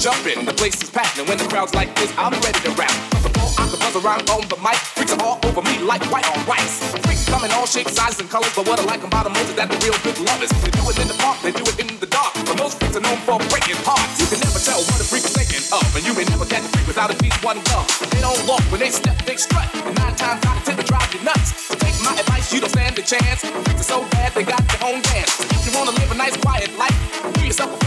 jumping, the place is packed, and when the crowd's like this, I'm ready to rap. I can buzz around on the mic, freaks are all over me like white on rice. Freaks come in all shapes, sizes, and colors, but what I like about them is that the real good lovers. They do it in the park, they do it in the dark, but most freaks are known for breaking hearts. You can never tell what a freak's thinking of, and you may never catch a freak without at least one glove. They don't walk, when they step, they strut, and nine times out of ten, they drive you nuts. So take my advice, you don't stand a chance. Freaks are so bad, they got their own dance. So if you wanna live a nice, quiet life, do yourself a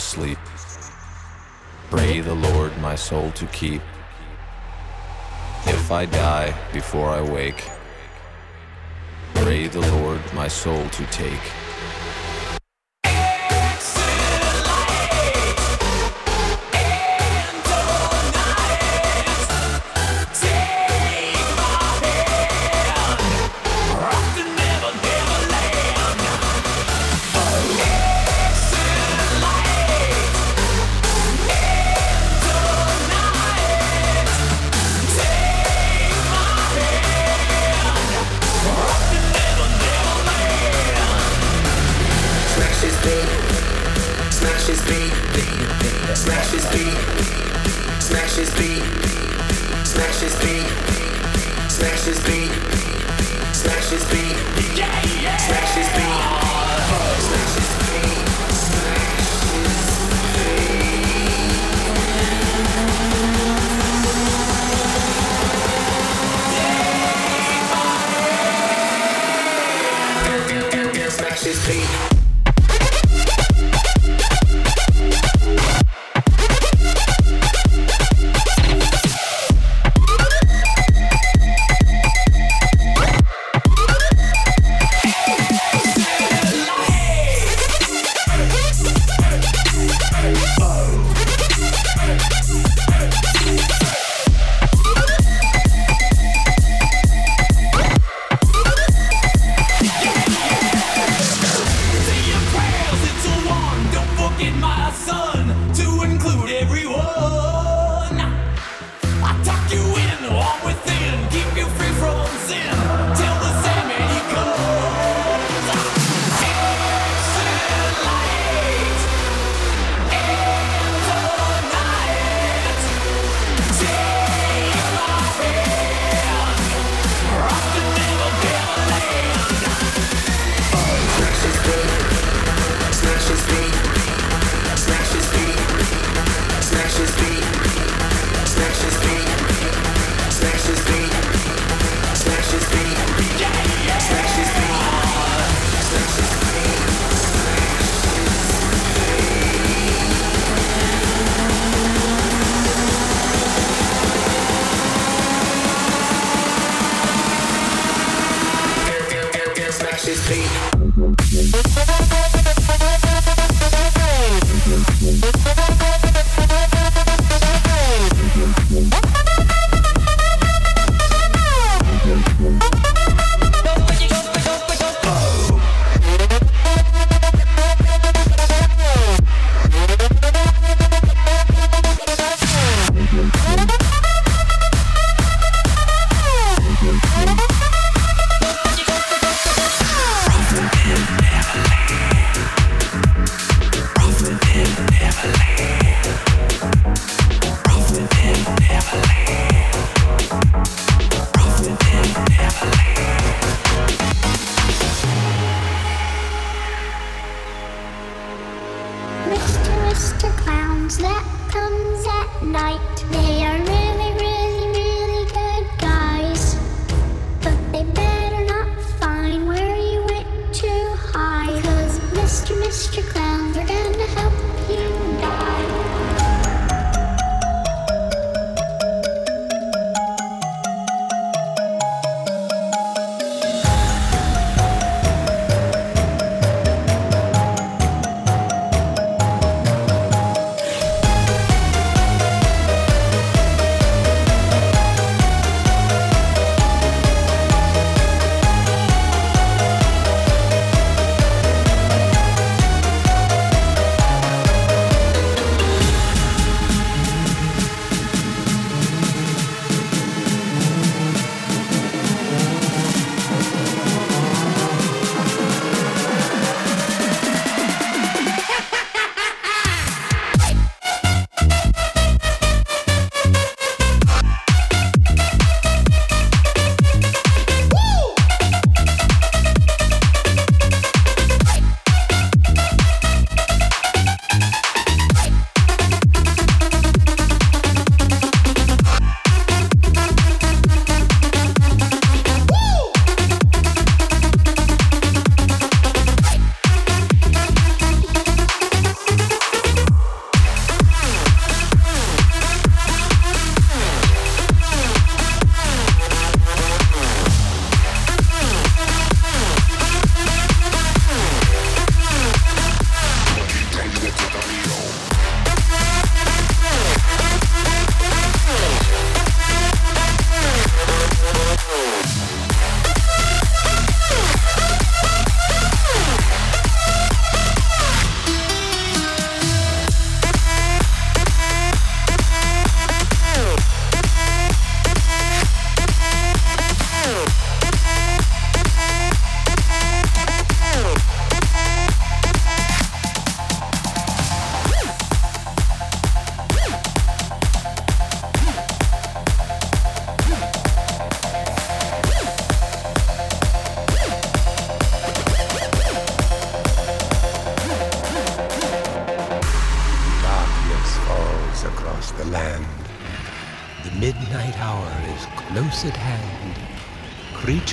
sleep. Pray the Lord my soul to keep. If I die before I wake, pray the Lord my soul to take. is me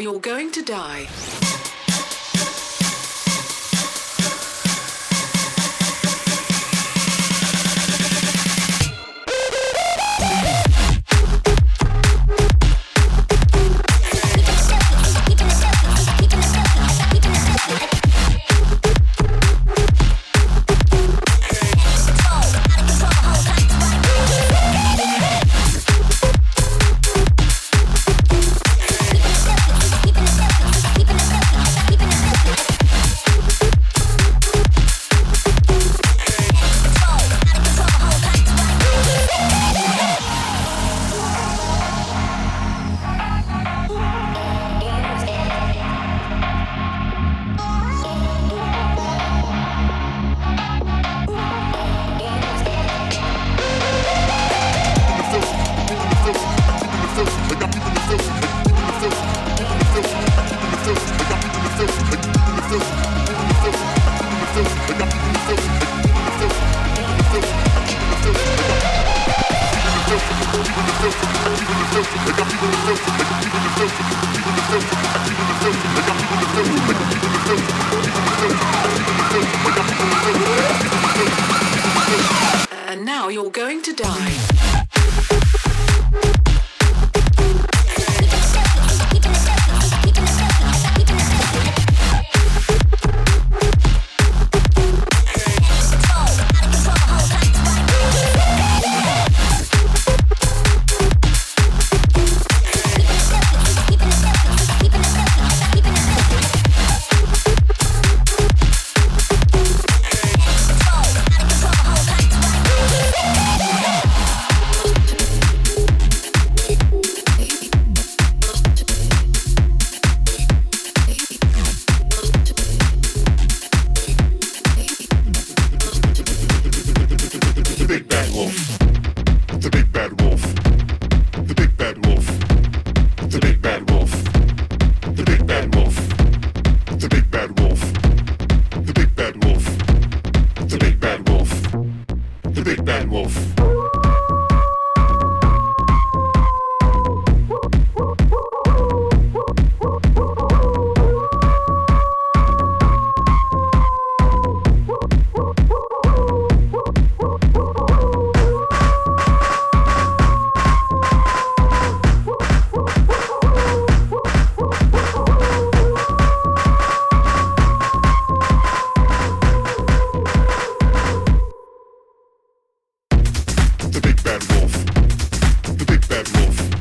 you're going to die. the big bad wolf, the big bad wolf.